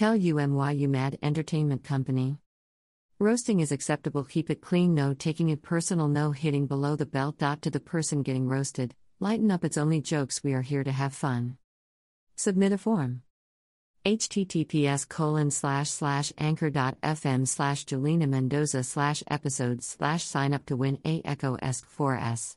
Tell UMYU mad entertainment company. Roasting is acceptable, keep it clean, no taking it personal, no hitting below the belt. Dot to the person getting roasted, lighten up, it's only jokes, we are here to have fun. Submit a form. https colon slash slash anchor.fm slash Jelena Mendoza slash episode slash sign up to win a Echo ESC 4S.